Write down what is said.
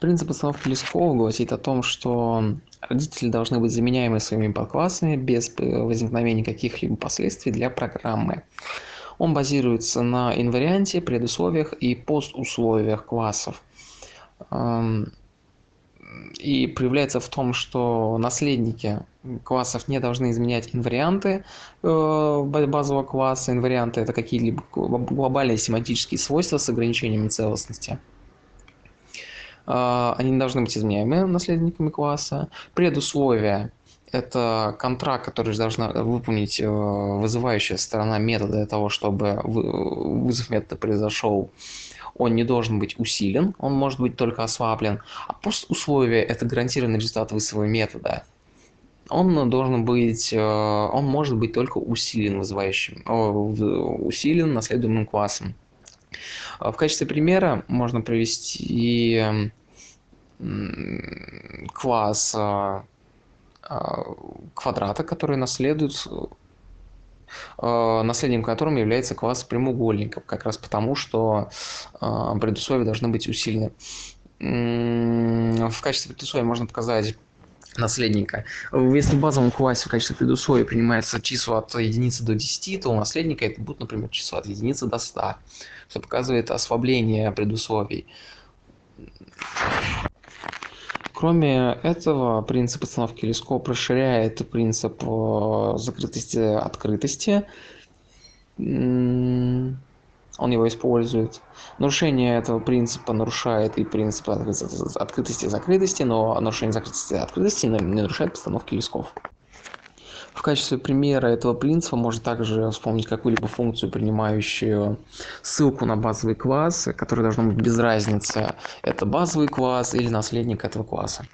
Принцип установки Лескова гласит о том, что родители должны быть заменяемы своими подклассами без возникновения каких-либо последствий для программы. Он базируется на инварианте, предусловиях и постусловиях классов. И проявляется в том, что наследники классов не должны изменять инварианты э, базового класса. Инварианты – это какие-либо глобальные семантические свойства с ограничениями целостности. А, они не должны быть изменяемы наследниками класса. Предусловия – это контракт, который должна выполнить э, вызывающая сторона метода для того, чтобы вызов метода произошел. Он не должен быть усилен, он может быть только ослаблен. А постусловие – это гарантированный результат вызова метода. Он должен быть, э, он может быть только усилен вызывающим, усилен наследуемым классом. В качестве примера можно привести класс а, а, квадрата, который наследует а, наследием которым является класс прямоугольников, как раз потому, что предусловия должны быть усилены. В качестве предусловия можно показать наследника. Если в базовом классе в качестве предусловия принимается число от единицы до 10, то у наследника это будет, например, число от единицы до 100, что показывает ослабление предусловий. Кроме этого, принцип установки Лескоп расширяет принцип э, закрытости-открытости. Он его использует. Нарушение этого принципа нарушает и принцип открытости и закрытости, но нарушение закрытости и открытости не нарушает постановки лесков. В качестве примера этого принципа можно также вспомнить какую-либо функцию, принимающую ссылку на базовый класс, который должен быть без разницы, это базовый класс или наследник этого класса.